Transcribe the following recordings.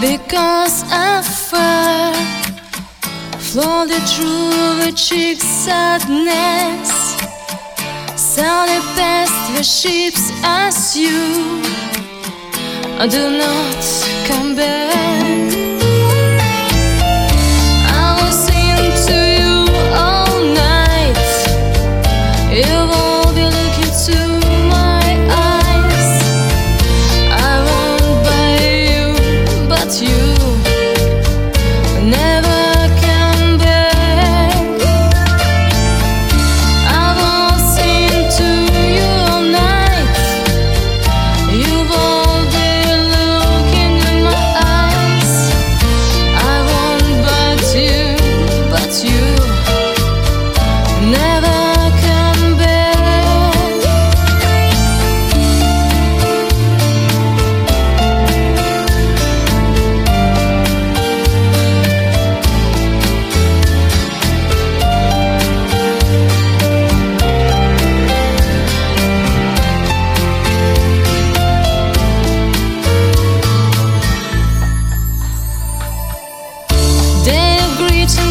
because afar floated through the cheek sadness. Sailing past the ships as you I do not come back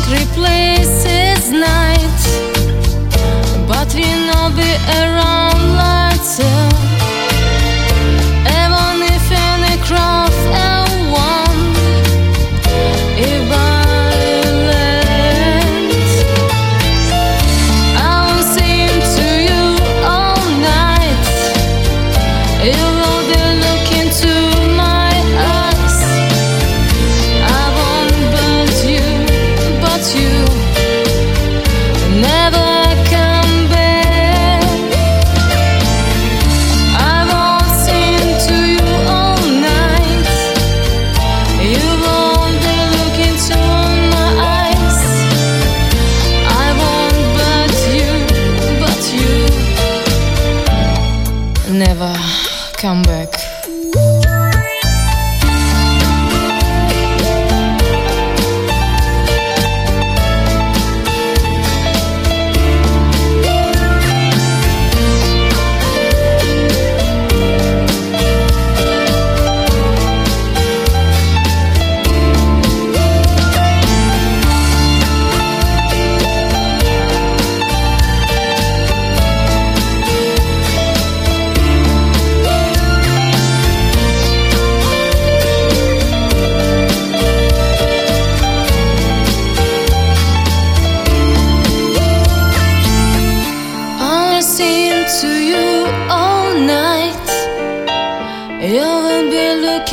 replaces night, but we know be around never come back.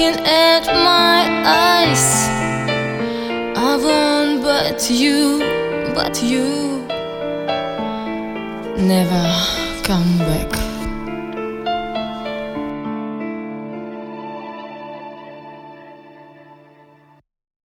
Looking at my eyes. I won't but you, but you never come back.